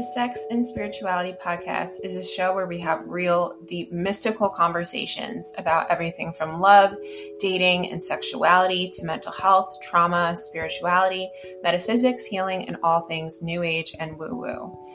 The Sex and Spirituality podcast is a show where we have real, deep, mystical conversations about everything from love, dating, and sexuality to mental health, trauma, spirituality, metaphysics, healing, and all things new age and woo woo.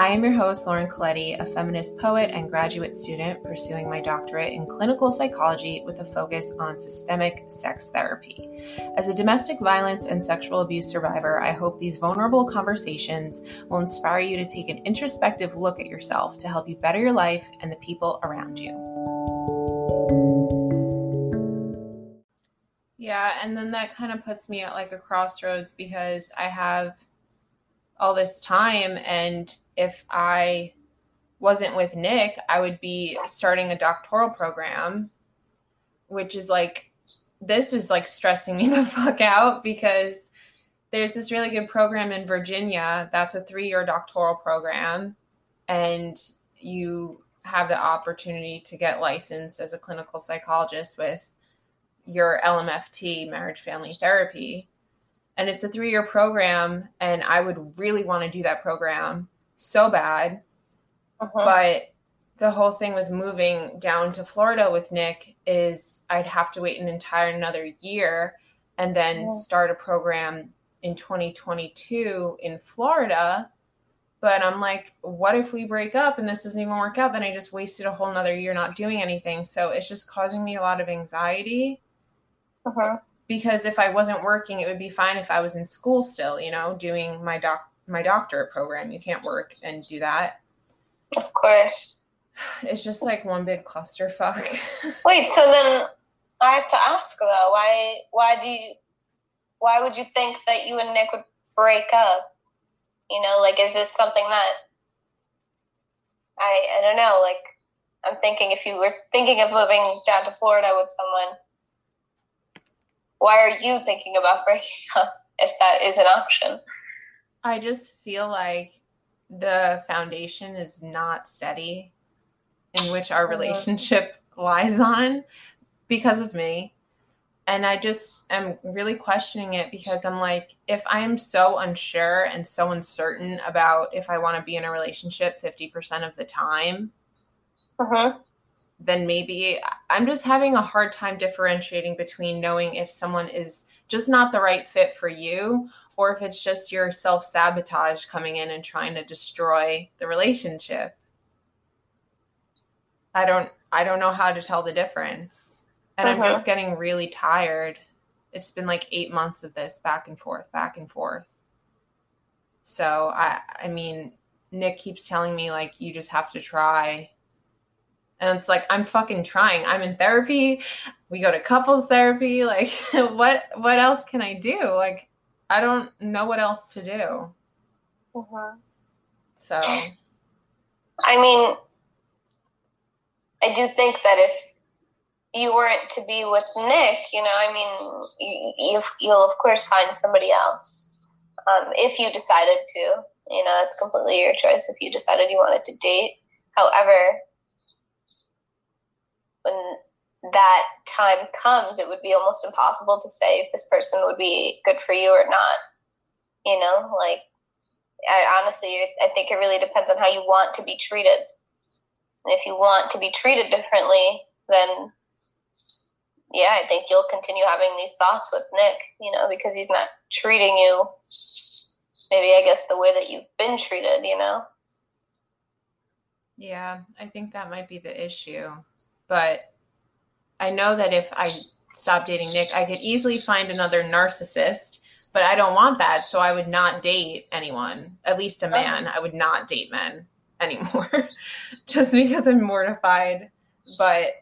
I am your host, Lauren Colletti, a feminist poet and graduate student pursuing my doctorate in clinical psychology with a focus on systemic sex therapy. As a domestic violence and sexual abuse survivor, I hope these vulnerable conversations will inspire you to take an introspective look at yourself to help you better your life and the people around you. Yeah, and then that kind of puts me at like a crossroads because I have all this time and if I wasn't with Nick, I would be starting a doctoral program, which is like, this is like stressing me the fuck out because there's this really good program in Virginia that's a three year doctoral program. And you have the opportunity to get licensed as a clinical psychologist with your LMFT, marriage family therapy. And it's a three year program. And I would really want to do that program so bad. Uh-huh. But the whole thing with moving down to Florida with Nick is I'd have to wait an entire another year and then yeah. start a program in 2022 in Florida. But I'm like, what if we break up and this doesn't even work out? Then I just wasted a whole nother year not doing anything. So it's just causing me a lot of anxiety. Uh-huh. Because if I wasn't working, it would be fine if I was in school still, you know, doing my doc my doctorate program. You can't work and do that. Of course. It's just like one big clusterfuck. Wait, so then I have to ask though, why why do you why would you think that you and Nick would break up? You know, like is this something that I I don't know, like I'm thinking if you were thinking of moving down to Florida with someone, why are you thinking about breaking up if that is an option? I just feel like the foundation is not steady in which our relationship lies on because of me. And I just am really questioning it because I'm like, if I am so unsure and so uncertain about if I want to be in a relationship 50% of the time, uh-huh. Then maybe I'm just having a hard time differentiating between knowing if someone is just not the right fit for you or if it's just your self sabotage coming in and trying to destroy the relationship. I don't I don't know how to tell the difference. And uh-huh. I'm just getting really tired. It's been like 8 months of this back and forth, back and forth. So I I mean Nick keeps telling me like you just have to try. And it's like I'm fucking trying. I'm in therapy. We go to couples therapy. Like what what else can I do? Like I don't know what else to do. Uh-huh. So, I mean, I do think that if you weren't to be with Nick, you know, I mean, you, you'll of course find somebody else um, if you decided to. You know, that's completely your choice if you decided you wanted to date. However, when that time comes, it would be almost impossible to say if this person would be good for you or not. You know, like I honestly, I think it really depends on how you want to be treated. And if you want to be treated differently, then yeah, I think you'll continue having these thoughts with Nick, you know, because he's not treating you maybe I guess the way that you've been treated, you know. Yeah, I think that might be the issue. But I know that if I stop dating Nick, I could easily find another narcissist, but I don't want that. So I would not date anyone, at least a oh. man. I would not date men anymore just because I'm mortified. But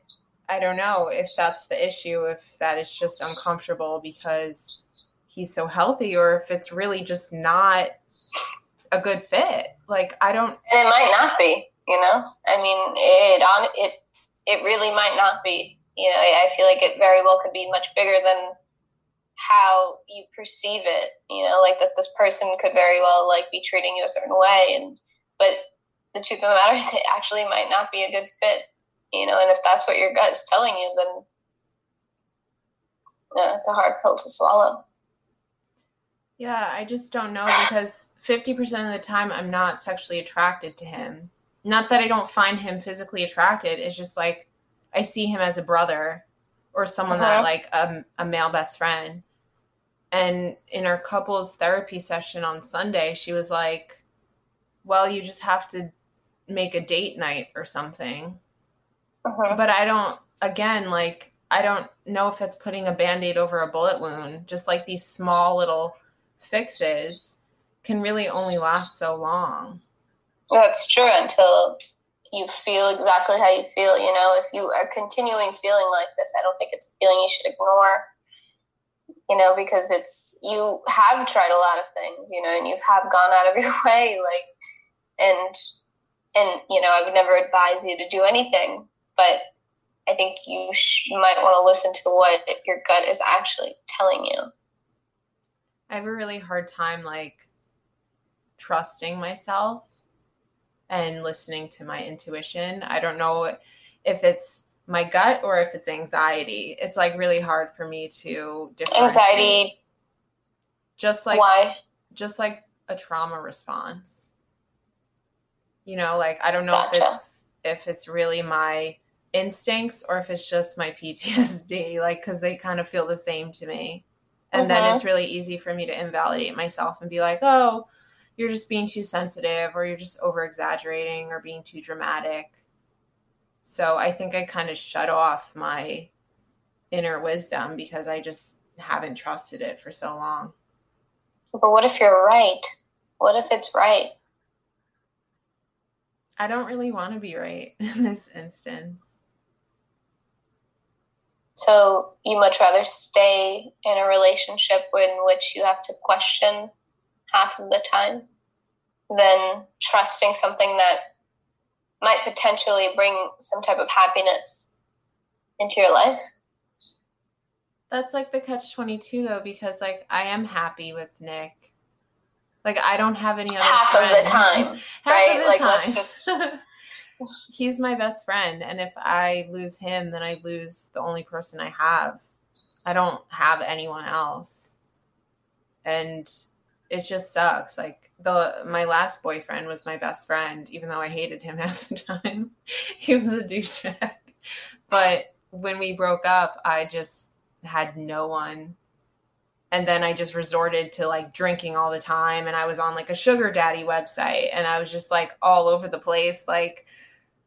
I don't know if that's the issue, if that is just uncomfortable because he's so healthy, or if it's really just not a good fit. Like I don't. And it might not be. You know, I mean, it on it. It really might not be you know, I feel like it very well could be much bigger than how you perceive it. You know, like that this person could very well like be treating you a certain way, and but the truth of the matter is, it actually might not be a good fit. You know, and if that's what your gut is telling you, then no, it's a hard pill to swallow. Yeah, I just don't know because 50% of the time I'm not sexually attracted to him. Not that I don't find him physically attracted, it's just like I see him as a brother or someone uh-huh. that like a, a male best friend. And in our couples therapy session on Sunday, she was like, Well, you just have to make a date night or something. Uh-huh. But I don't, again, like, I don't know if it's putting a band aid over a bullet wound. Just like these small little fixes can really only last so long. That's true until you feel exactly how you feel. You know, if you are continuing feeling like this, I don't think it's a feeling you should ignore. You know, because it's you have tried a lot of things, you know, and you have gone out of your way, like, and and you know, I would never advise you to do anything, but I think you sh- might want to listen to what your gut is actually telling you. I have a really hard time like trusting myself and listening to my intuition. I don't know if it's my gut or if it's anxiety. It's like really hard for me to anxiety. Just like why? Just like a trauma response. You know, like I don't know gotcha. if it's if it's really my instincts or if it's just my PTSD, like because they kind of feel the same to me. And mm-hmm. then it's really easy for me to invalidate myself and be like, oh, you're just being too sensitive or you're just over exaggerating or being too dramatic. So I think I kind of shut off my inner wisdom because I just haven't trusted it for so long. But what if you're right? What if it's right? I don't really want to be right in this instance. So you much rather stay in a relationship in which you have to question half of the time than trusting something that might potentially bring some type of happiness into your life. That's like the catch 22 though because like I am happy with Nick. Like I don't have any other half friends. of the time, half right? The like time. just he's my best friend and if I lose him then I lose the only person I have. I don't have anyone else. And it just sucks. Like the my last boyfriend was my best friend, even though I hated him half the time. he was a douchebag. But when we broke up, I just had no one. And then I just resorted to like drinking all the time. And I was on like a sugar daddy website and I was just like all over the place, like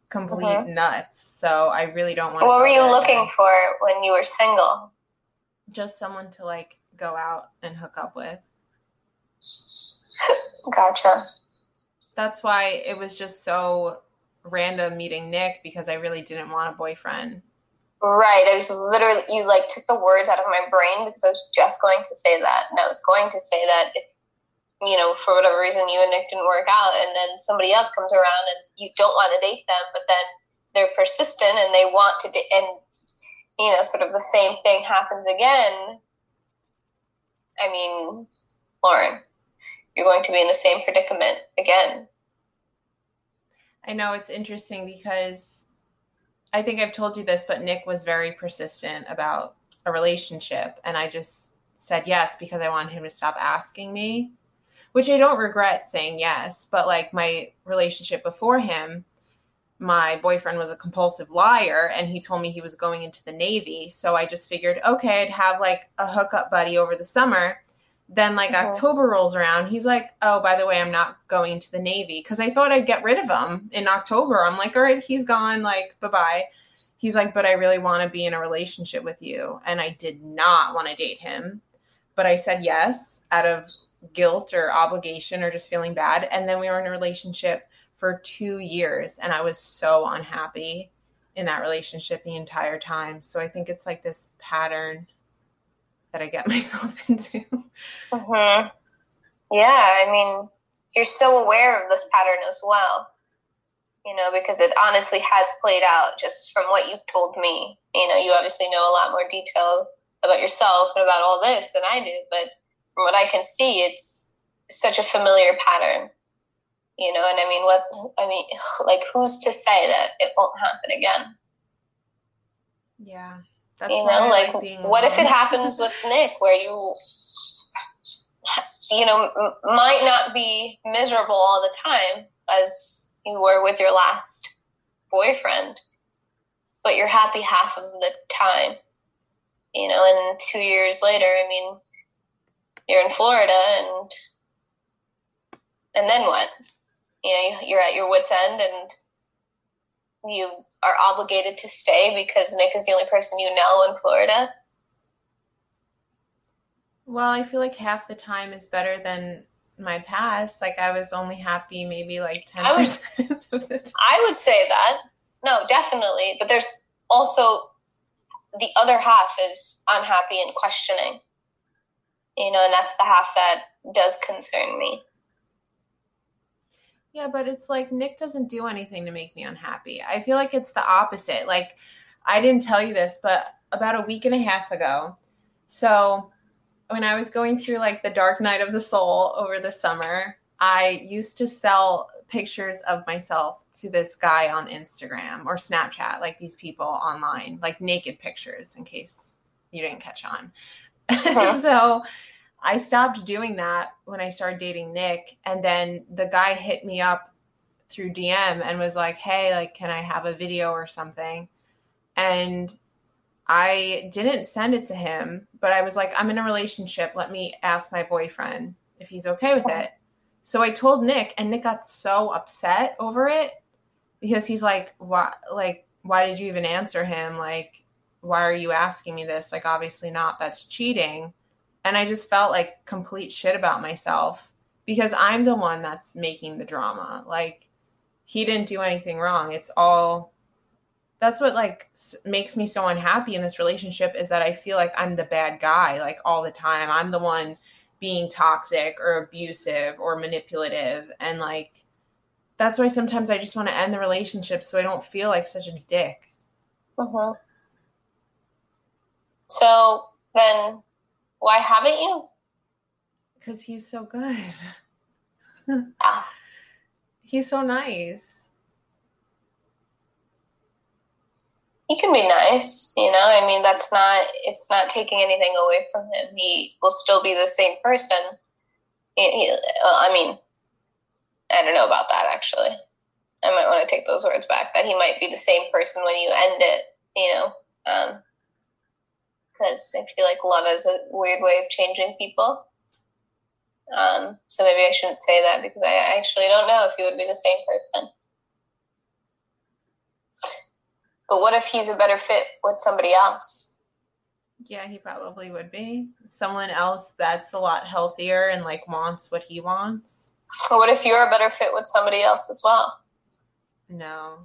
complete mm-hmm. nuts. So I really don't want What were you looking for when you were single? Just someone to like go out and hook up with. Gotcha. That's why it was just so random meeting Nick because I really didn't want a boyfriend. Right. I was literally, you like took the words out of my brain because I was just going to say that. And I was going to say that if, you know, for whatever reason you and Nick didn't work out and then somebody else comes around and you don't want to date them, but then they're persistent and they want to date, and, you know, sort of the same thing happens again. I mean, Lauren, you're going to be in the same predicament again. I know it's interesting because I think I've told you this, but Nick was very persistent about a relationship. And I just said yes because I wanted him to stop asking me, which I don't regret saying yes. But like my relationship before him, my boyfriend was a compulsive liar and he told me he was going into the Navy. So I just figured, okay, I'd have like a hookup buddy over the summer then like uh-huh. October rolls around, he's like, "Oh, by the way, I'm not going to the Navy because I thought I'd get rid of him in October." I'm like, "All right, he's gone. Like, bye bye." He's like, "But I really want to be in a relationship with you," and I did not want to date him, but I said yes out of guilt or obligation or just feeling bad. And then we were in a relationship for two years, and I was so unhappy in that relationship the entire time. So I think it's like this pattern that I get myself into. Mm-hmm. Yeah, I mean, you're so aware of this pattern as well, you know, because it honestly has played out just from what you've told me. You know, you obviously know a lot more detail about yourself and about all this than I do, but from what I can see, it's such a familiar pattern. You know, and I mean, what I mean, like, who's to say that it won't happen again? Yeah, that's you know, like, like what if it happens with Nick, where you you know, m- might not be miserable all the time as you were with your last boyfriend, but you're happy half of the time. You know, and two years later, I mean, you're in Florida and and then what? You know, you're at your wits end and you are obligated to stay because Nick is the only person you know in Florida. Well, I feel like half the time is better than my past. Like I was only happy maybe like ten percent of the time. I would say that. No, definitely. But there's also the other half is unhappy and questioning. You know, and that's the half that does concern me. Yeah, but it's like Nick doesn't do anything to make me unhappy. I feel like it's the opposite. Like I didn't tell you this, but about a week and a half ago. So when I was going through like the dark night of the soul over the summer, I used to sell pictures of myself to this guy on Instagram or Snapchat, like these people online, like naked pictures in case you didn't catch on. Uh-huh. so I stopped doing that when I started dating Nick. And then the guy hit me up through DM and was like, hey, like, can I have a video or something? And I didn't send it to him, but I was like, I'm in a relationship. Let me ask my boyfriend if he's okay with it. So I told Nick, and Nick got so upset over it because he's like, why, like, why did you even answer him? Like, why are you asking me this? Like, obviously not. That's cheating. And I just felt like complete shit about myself because I'm the one that's making the drama. Like he didn't do anything wrong. It's all that's what like makes me so unhappy in this relationship is that I feel like I'm the bad guy like all the time. I'm the one being toxic or abusive or manipulative and like that's why sometimes I just want to end the relationship so I don't feel like such a dick. Uh-huh. So then why haven't you? Because he's so good. ah. He's so nice. He can be nice, you know. I mean, that's not. It's not taking anything away from him. He will still be the same person. He, he, I mean, I don't know about that actually. I might want to take those words back. That he might be the same person when you end it. You know. Um, because I feel like love is a weird way of changing people. Um, so maybe I shouldn't say that because I actually don't know if he would be the same person. But what if he's a better fit with somebody else? Yeah, he probably would be. Someone else that's a lot healthier and like wants what he wants. But what if you're a better fit with somebody else as well? No.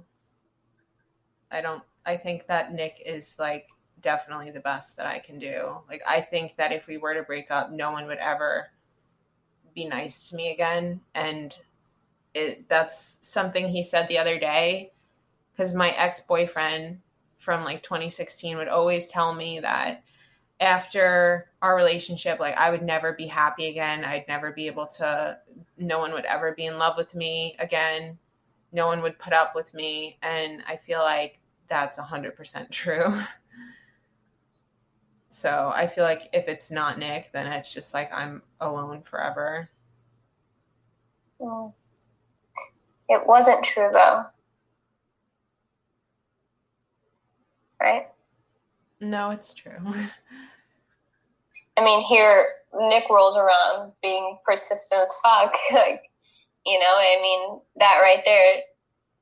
I don't I think that Nick is like definitely the best that I can do. Like I think that if we were to break up, no one would ever be nice to me again and it that's something he said the other day cuz my ex-boyfriend from like 2016 would always tell me that after our relationship like I would never be happy again. I'd never be able to no one would ever be in love with me again. No one would put up with me and I feel like that's 100% true. So I feel like if it's not Nick, then it's just like I'm alone forever. Well, it wasn't true though. Right? No, it's true. I mean, here Nick rolls around being persistent as fuck. like, you know, I mean, that right there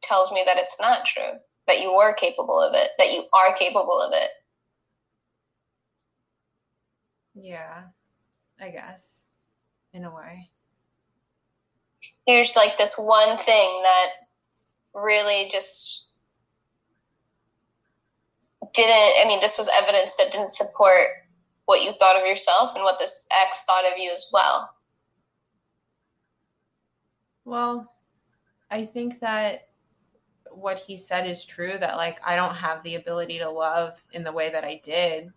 tells me that it's not true. That you were capable of it. That you are capable of it. Yeah, I guess, in a way. Here's like this one thing that really just didn't, I mean, this was evidence that didn't support what you thought of yourself and what this ex thought of you as well. Well, I think that what he said is true that like I don't have the ability to love in the way that I did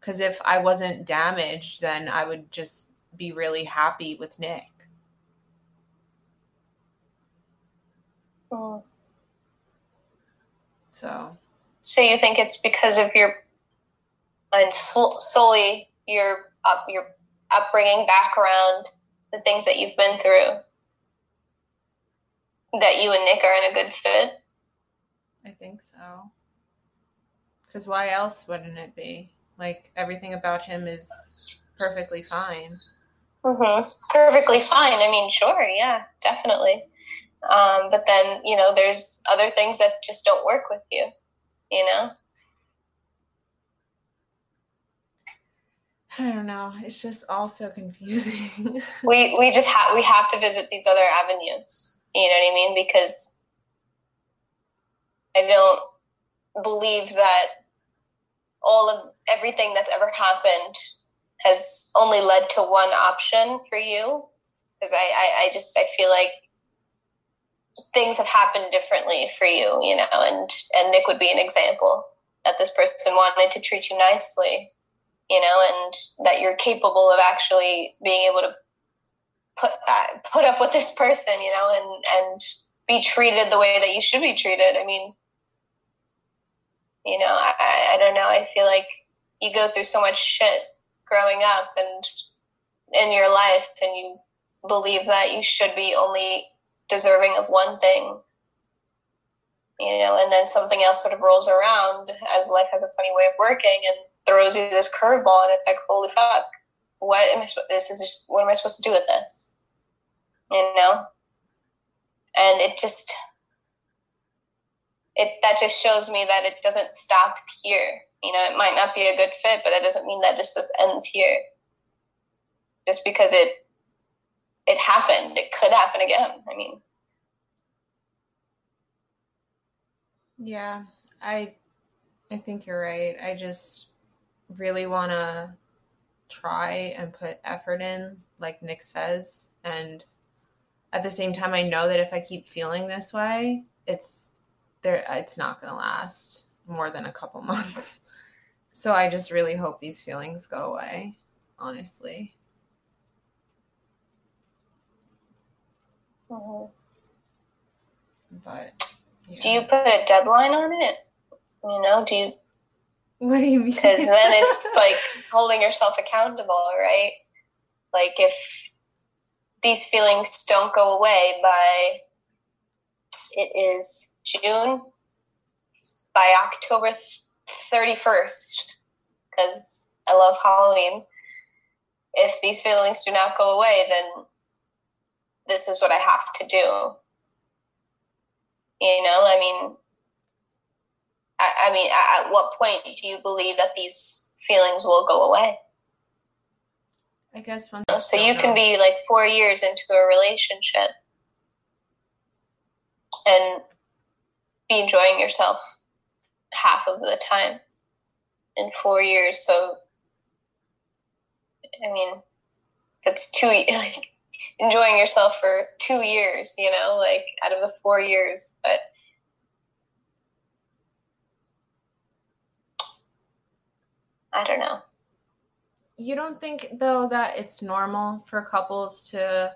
because if I wasn't damaged, then I would just be really happy with Nick. Oh. So. So you think it's because of your, and solely your up your upbringing, background, the things that you've been through, that you and Nick are in a good fit? I think so. Because why else wouldn't it be? Like everything about him is perfectly fine. Mm-hmm. Perfectly fine. I mean, sure, yeah, definitely. Um, but then, you know, there's other things that just don't work with you, you know? I don't know. It's just all so confusing. we we just have we have to visit these other avenues. You know what I mean? Because I don't believe that all of everything that's ever happened has only led to one option for you. Because I, I, I just I feel like things have happened differently for you, you know, and and Nick would be an example that this person wanted to treat you nicely, you know, and that you're capable of actually being able to put that put up with this person, you know, and and be treated the way that you should be treated. I mean, you know, I, I don't know. I feel like you go through so much shit growing up and in your life, and you believe that you should be only deserving of one thing, you know, and then something else sort of rolls around as life has a funny way of working and throws you this curveball, and it's like, holy fuck, what am I? This is just what am I supposed to do with this? You know, and it just it that just shows me that it doesn't stop here. You know, it might not be a good fit, but that doesn't mean that just this ends here. Just because it it happened, it could happen again. I mean, yeah, I I think you're right. I just really want to try and put effort in, like Nick says, and at the same time, I know that if I keep feeling this way, it's there it's not going to last more than a couple months. So I just really hope these feelings go away, honestly. Mm-hmm. But yeah. do you put a deadline on it? You know, do you? What do you mean? Because then it's like holding yourself accountable, right? Like if these feelings don't go away by it is June by October 31st because I love Halloween. If these feelings do not go away, then this is what I have to do. You know, I mean, I, I mean, at what point do you believe that these feelings will go away? I guess when so you can be like four years into a relationship and be enjoying yourself half of the time in four years. So, I mean, that's two, like, enjoying yourself for two years, you know, like out of the four years. But I don't know. You don't think, though, that it's normal for couples to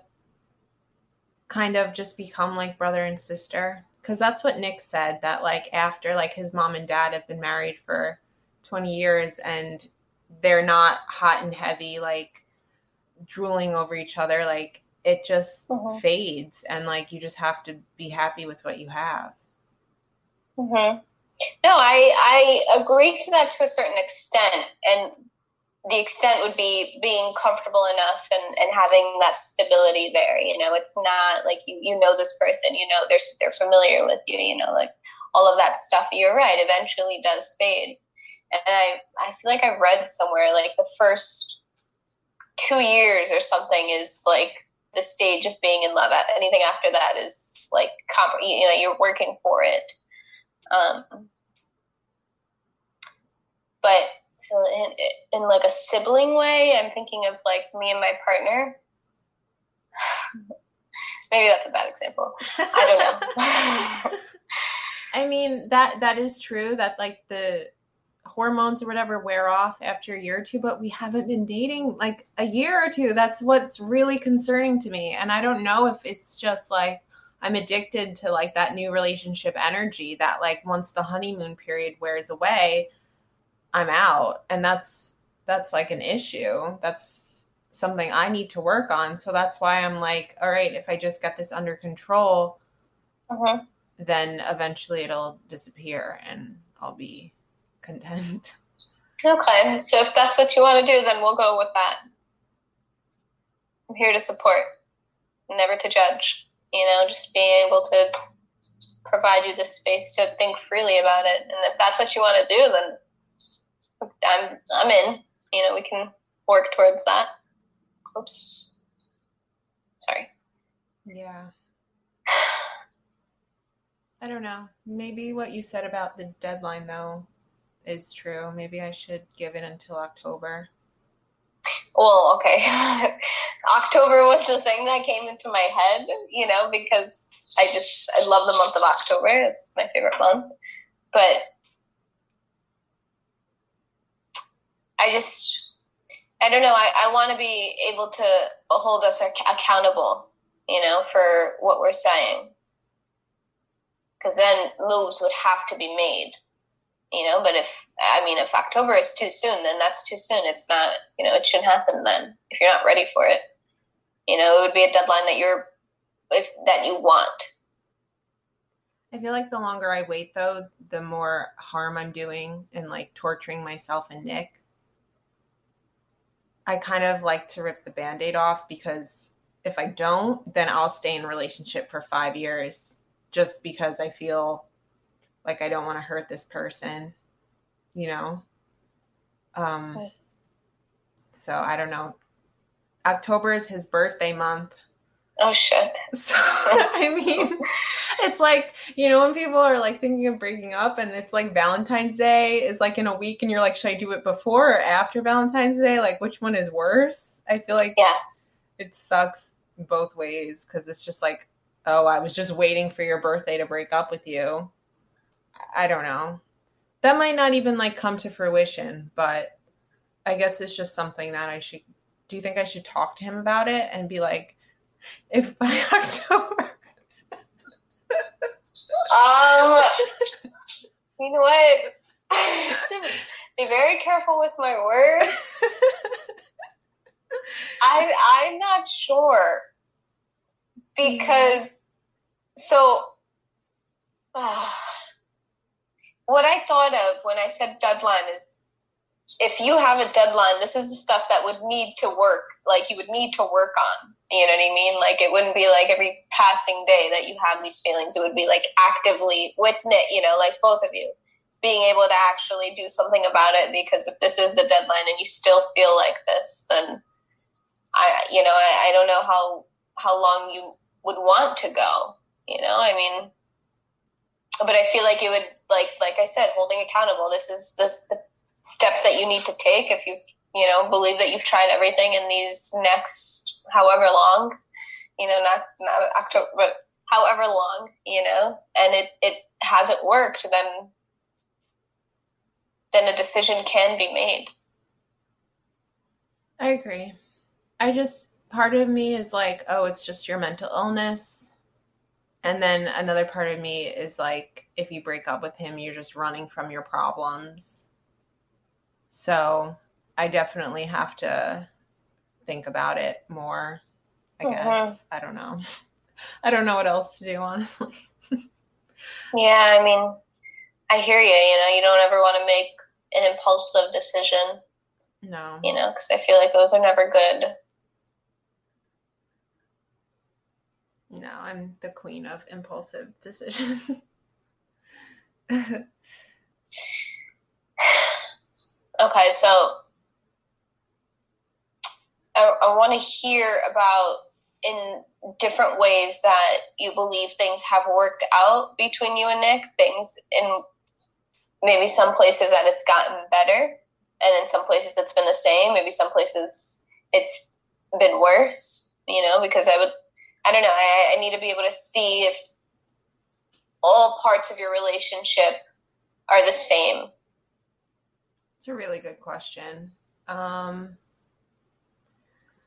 kind of just become like brother and sister? Because that's what Nick said that, like, after like his mom and dad have been married for 20 years and they're not hot and heavy, like drooling over each other, like it just mm-hmm. fades and like you just have to be happy with what you have. Mm-hmm. No, I I agree to that to a certain extent, and the extent would be being comfortable enough and, and having that stability there. You know, it's not like you you know this person, you know they're they're familiar with you. You know, like all of that stuff. You're right. Eventually, does fade, and I I feel like I read somewhere like the first two years or something is like the stage of being in love. Anything after that is like you know you're working for it. Um, but so in, in like a sibling way, I'm thinking of like me and my partner. Maybe that's a bad example. I don't know. I mean that that is true that like the hormones or whatever wear off after a year or two, but we haven't been dating like a year or two. That's what's really concerning to me. And I don't know if it's just like I'm addicted to like that new relationship energy that like once the honeymoon period wears away, I'm out. And that's that's like an issue. That's something I need to work on. So that's why I'm like, all right, if I just get this under control, Mhm. then eventually it'll disappear and I'll be content. Okay, so if that's what you want to do, then we'll go with that. I'm here to support, never to judge. You know, just being able to provide you the space to think freely about it. And if that's what you want to do, then I'm I'm in. You know, we can work towards that. Oops. Sorry. Yeah. I don't know. Maybe what you said about the deadline, though, is true. Maybe I should give it until October. Well, okay. October was the thing that came into my head, you know, because I just I love the month of October. It's my favorite month. But I just I don't know. I, I want to be able to hold us ac- accountable, you know, for what we're saying. Because then moves would have to be made, you know. But if I mean, if October is too soon, then that's too soon. It's not, you know, it shouldn't happen then if you're not ready for it. You know, it would be a deadline that you're, if that you want. I feel like the longer I wait, though, the more harm I'm doing and like torturing myself and Nick. I kind of like to rip the band aid off because if I don't, then I'll stay in relationship for five years just because I feel like I don't want to hurt this person, you know? Um, so I don't know. October is his birthday month. Oh shit! So, I mean, it's like, you know, when people are like thinking of breaking up and it's like Valentine's Day is like in a week and you're like, should I do it before or after Valentine's Day? Like, which one is worse? I feel like Yes. it sucks both ways because it's just like, oh, I was just waiting for your birthday to break up with you. I don't know. That might not even like come to fruition, but I guess it's just something that I should. Do you think I should talk to him about it and be like, if by October, Um, you know what? Be very careful with my words. I I'm not sure because so ah, what I thought of when I said deadline is if you have a deadline, this is the stuff that would need to work. Like you would need to work on. You know what I mean? Like it wouldn't be like every passing day that you have these feelings. It would be like actively with Nick, you know, like both of you being able to actually do something about it because if this is the deadline and you still feel like this, then I you know, I, I don't know how how long you would want to go. You know, I mean but I feel like it would like like I said, holding accountable. This is this the steps that you need to take if you you know believe that you've tried everything in these next however long you know not not october but however long you know and it it hasn't worked then then a decision can be made I agree. I just, part of me is like, oh, it's just your mental illness. And then another part of me is like, if you break up with him, you're just running from your problems. So I definitely have to think about it more, I Mhm. guess. I don't know. I don't know what else to do, honestly. yeah i mean i hear you you know you don't ever want to make an impulsive decision No. you know because i feel like those are never good No, I'm the queen of impulsive decisions. Okay, so I, I want to hear about in different ways that you believe things have worked out between you and Nick. Things in maybe some places that it's gotten better, and in some places it's been the same. Maybe some places it's been worse. You know, because I would, I don't know. I, I need to be able to see if all parts of your relationship are the same. It's a really good question. Um,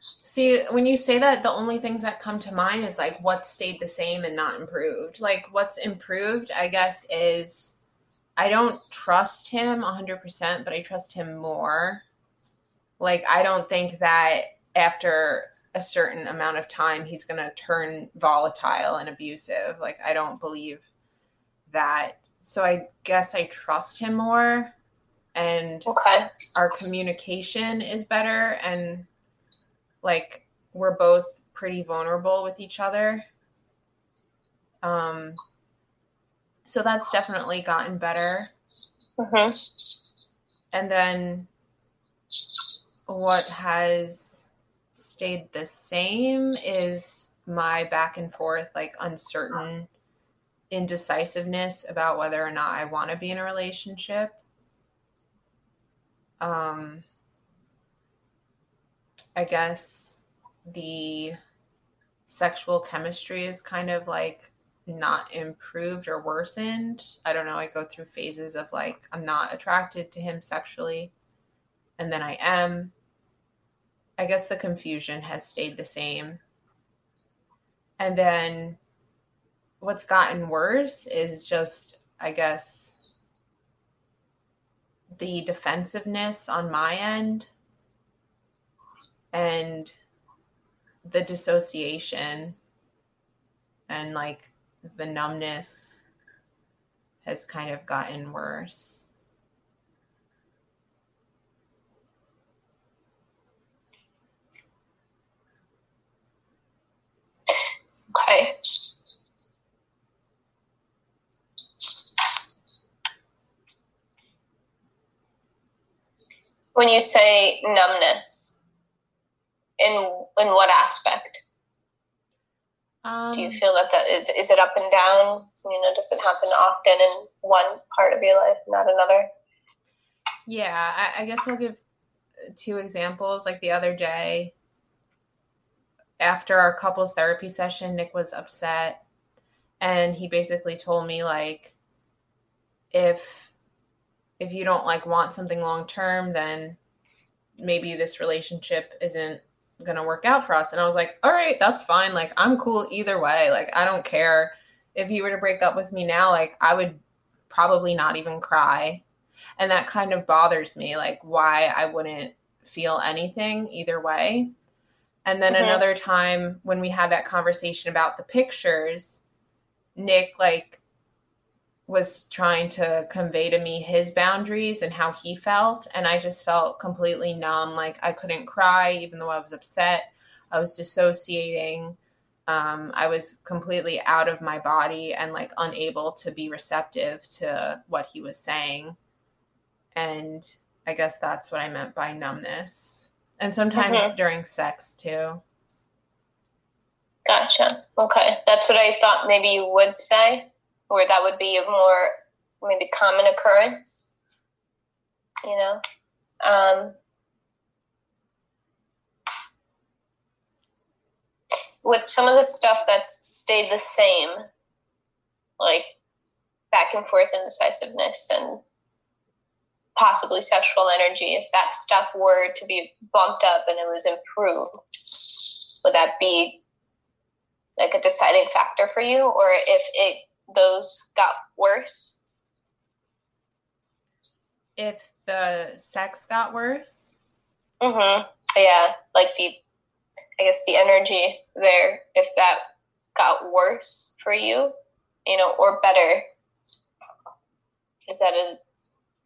see, when you say that, the only things that come to mind is like what stayed the same and not improved. Like what's improved, I guess, is I don't trust him 100%, but I trust him more. Like, I don't think that after a certain amount of time he's going to turn volatile and abusive. Like I don't believe that. So I guess I trust him more and okay. our communication is better and like we're both pretty vulnerable with each other. Um so that's definitely gotten better. Mm-hmm. And then what has stayed the same is my back and forth, like uncertain indecisiveness about whether or not I want to be in a relationship. Um, I guess the sexual chemistry is kind of like not improved or worsened. I don't know. I go through phases of like, I'm not attracted to him sexually, and then I am. I guess the confusion has stayed the same. And then what's gotten worse is just, I guess, the defensiveness on my end and the dissociation and like the numbness has kind of gotten worse. Okay. When you say numbness, in in what aspect? Um, Do you feel that that is it up and down? You know, does it happen often in one part of your life, not another? Yeah, I, I guess I'll give two examples. Like the other day, after our couples therapy session, Nick was upset and he basically told me like if if you don't like want something long term, then maybe this relationship isn't gonna work out for us. And I was like, all right, that's fine. Like I'm cool either way. Like I don't care if you were to break up with me now. Like I would probably not even cry, and that kind of bothers me. Like why I wouldn't feel anything either way. And then Mhm. another time when we had that conversation about the pictures, Nick like was trying to convey to me his boundaries and how he felt and I just felt completely numb like I couldn't cry even though I was upset. I was dissociating. Um, I was completely out of my body and like unable to be receptive to what he was saying. And I guess that's what I meant by numbness and sometimes Mhm. during sex too. Gotcha. Okay, that's what I thought maybe you would say, or that would be a more maybe common occurrence. You know, um, with some of the stuff that's stayed the same, like back and forth indecisiveness and possibly sexual energy, if that stuff were to be bumped up and it was improved, would that be like a deciding factor for you or if it those got worse If the sex got worse, mm-hmm. yeah like the i guess the energy there if that got worse for you you know or better is that a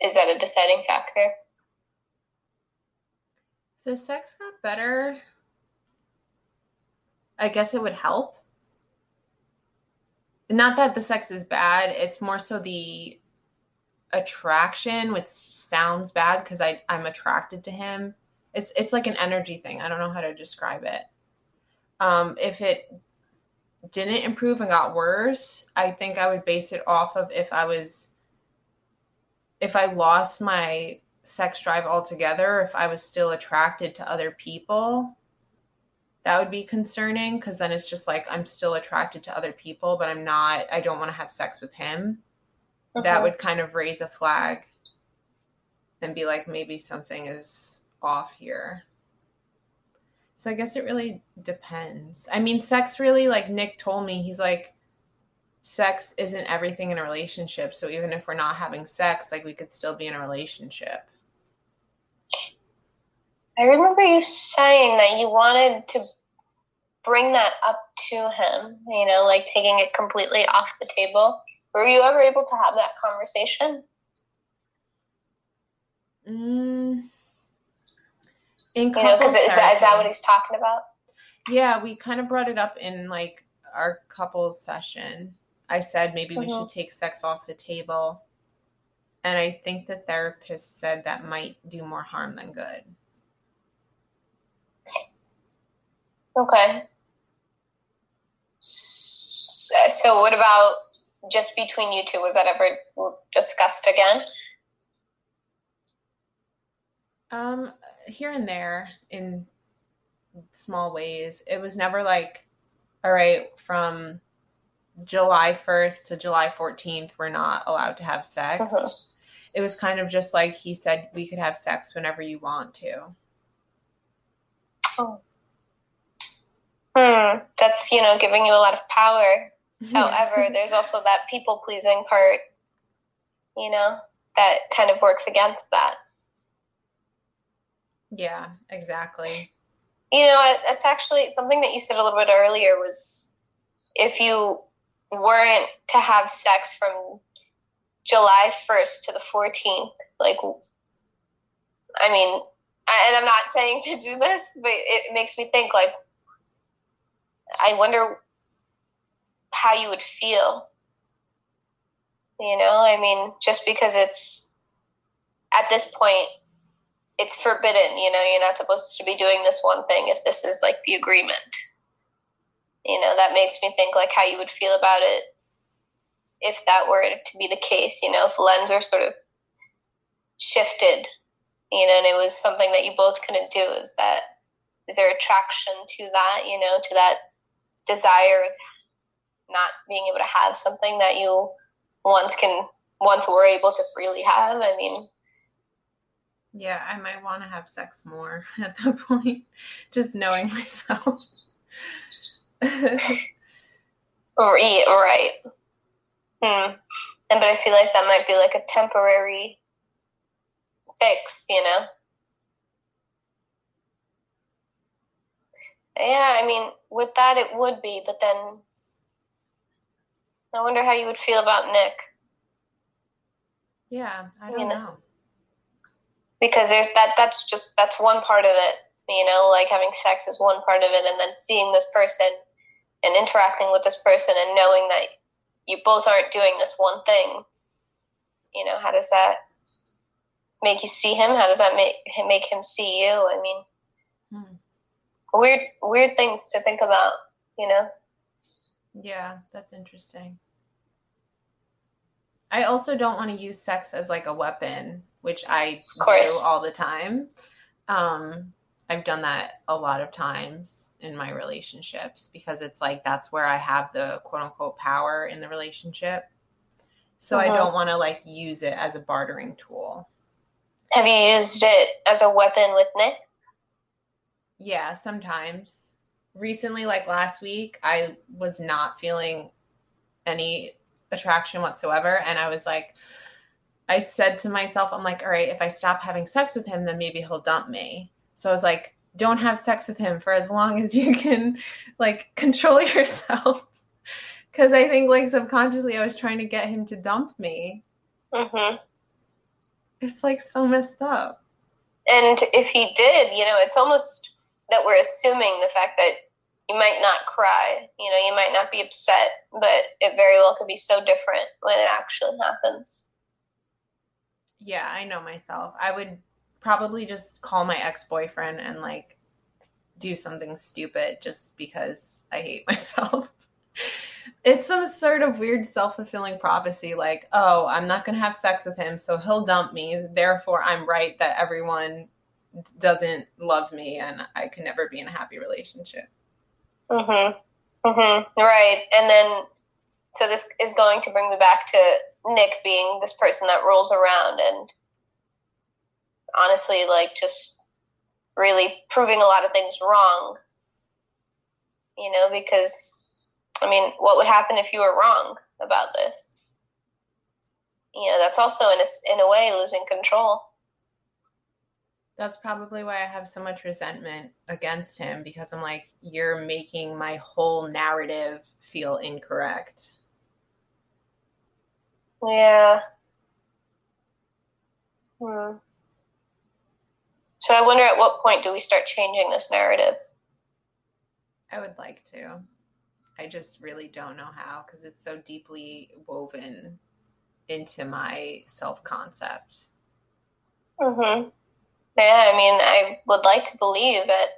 is that a deciding factor if the sex got better, I guess it would help. Not that the sex is bad, it's more so the attraction, which sounds bad because I I'm attracted to him. It's it's like an energy thing. I don't know how to describe it. Um, if it didn't improve and got worse, I think I would base it off of if I was if I lost my sex drive altogether, if I was still attracted to other people, that would be concerning because then it's just like I'm still attracted to other people, but I'm not, I don't want to have sex with him. That Mhm. would kind of raise a flag and be like, maybe something is off here. So I guess it really depends. I mean, sex really, like Nick told me, he's like, sex isn't everything in a relationship. So even if we're not having sex, like we could still be in a relationship. I remember you saying that you wanted to bring that up to him, you know, like taking it completely off the table. Were you ever able to have that conversation? Mm, in you know, because is that, is that what he's talking about? Yeah, we kind of brought it up in like our couples session. I said maybe mm-hmm. we should take sex off the table. And I think the therapist said that might do more harm than good. Okay. So, what about just between you two? Was that ever discussed again? Um, here and there in small ways. It was never like, all right, from July 1st to July 14th, we're not allowed to have sex. Uh-huh. It was kind of just like he said, we could have sex whenever you want to. Oh. Hmm. That's, you know, giving you a lot of power. However, there's also that people pleasing part, you know, that kind of works against that. Yeah, exactly. You know, it's actually something that you said a little bit earlier was if you weren't to have sex from July 1st to the 14th, like, I mean, and I'm not saying to do this, but it makes me think, like, I wonder how you would feel. You know, I mean, just because it's at this point, it's forbidden, you know, you're not supposed to be doing this one thing if this is like the agreement. You know, that makes me think like how you would feel about it if that were to be the case, you know, if the lens are sort of shifted, you know, and it was something that you both couldn't do, is that is there attraction to that, you know, to that desire of not being able to have something that you once can once were able to freely have? I mean yeah, I might want to have sex more at that point, just knowing myself. right, right. Hmm. And but I feel like that might be like a temporary fix, you know. Yeah, I mean, with that it would be, but then I wonder how you would feel about Nick. Yeah, I don't you know. know because there's that that's just that's one part of it you know like having sex is one part of it and then seeing this person and interacting with this person and knowing that you both aren't doing this one thing you know how does that make you see him how does that make him make him see you i mean hmm. Weird weird things to think about you know yeah that's interesting i also don't want to use sex as like a weapon which I do all the time. Um, I've done that a lot of times in my relationships because it's like that's where I have the quote unquote power in the relationship. So uh-huh. I don't want to like use it as a bartering tool. Have you used it as a weapon with Nick? Yeah, sometimes. Recently, like last week, I was not feeling any attraction whatsoever. And I was like, I said to myself, I'm like, all right, if I stop having sex with him, then maybe he'll dump me. So I was like, don't have sex with him for as long as you can like control yourself. Cause I think like subconsciously I was trying to get him to dump me. Mm-hmm. It's like so messed up. And if he did, you know, it's almost that we're assuming the fact that you might not cry, you know, you might not be upset, but it very well could be so different when it actually happens yeah, I know myself. I would probably just call my ex boyfriend and like do something stupid just because I hate myself. it's some sort of weird self fulfilling prophecy like, oh, I'm not going to have sex with him, so he'll dump me. Therefore, I'm right that everyone doesn't love me and I can never be in a happy relationship. Mm hmm. Right. And then, so this is going to bring me back to Nick being this person that rolls around and honestly, like, just really proving a lot of things wrong. You know, because, I mean, what would happen if you were wrong about this? You know, that's also, in a, in a way, losing control. That's probably why I have so much resentment against him because I'm like, you're making my whole narrative feel incorrect. Yeah. Hmm. So I wonder at what point do we start changing this narrative? I would like to. I just really don't know how because it's so deeply woven into my self concept. Mm-hmm. Yeah, I mean, I would like to believe at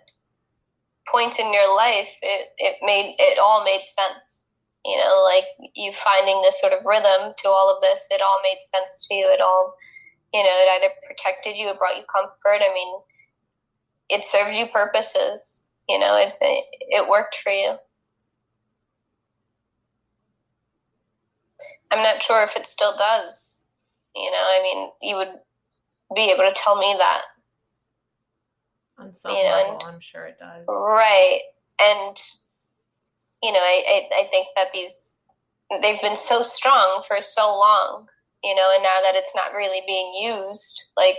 points in your life it, it made it all made sense. You know, like you finding this sort of rhythm to all of this, it all made sense to you. It all, you know, it either protected you, it brought you comfort. I mean, it served you purposes. You know, it it, it worked for you. I'm not sure if it still does. You know, I mean, you would be able to tell me that. On some you know, level, and, I'm sure it does. Right. And, you know, I, I, I think that these, they've been so strong for so long, you know, and now that it's not really being used, like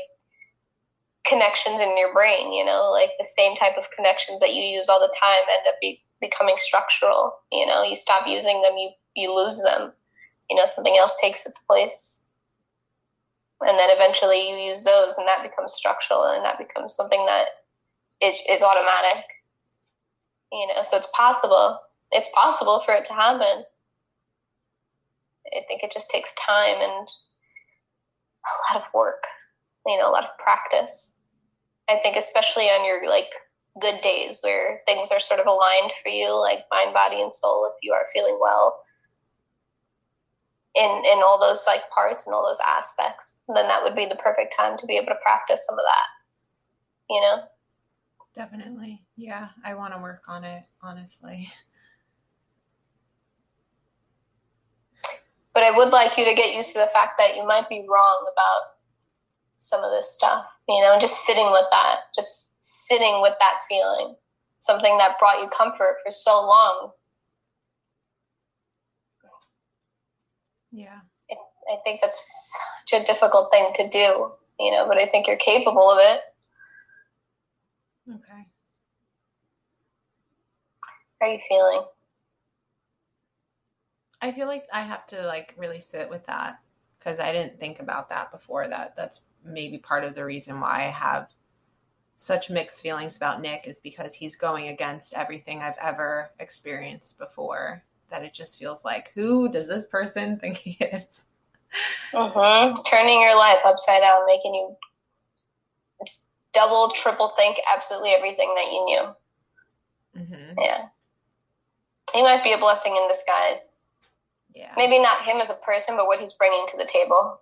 connections in your brain, you know, like the same type of connections that you use all the time end up be, becoming structural, you know, you stop using them, you, you lose them you know something else takes its place and then eventually you use those and that becomes structural and that becomes something that is, is automatic. You know so it's possible it's possible for it to happen. I think it just takes time and a lot of work you know a lot of practice. I think especially on your like good days where things are sort of aligned for you like mind body and soul if you are feeling well in in all those like parts and all those aspects then that would be the perfect time to be able to practice some of that you know definitely yeah i want to work on it honestly but i would like you to get used to the fact that you might be wrong about some of this stuff you know just sitting with that just sitting with that feeling something that brought you comfort for so long Yeah. I think that's such a difficult thing to do, you know, but I think you're capable of it. Okay. How are you feeling? I feel like I have to like really sit with that because I didn't think about that before that that's maybe part of the reason why I have such mixed feelings about Nick is because he's going against everything I've ever experienced before that it just feels like, who does this person think he is? Mm-hmm. Turning your life upside down, making you double, triple think absolutely everything that you knew. Mm-hmm. Yeah. He might be a blessing in disguise. Yeah. Maybe not him as a person, but what he's bringing to the table.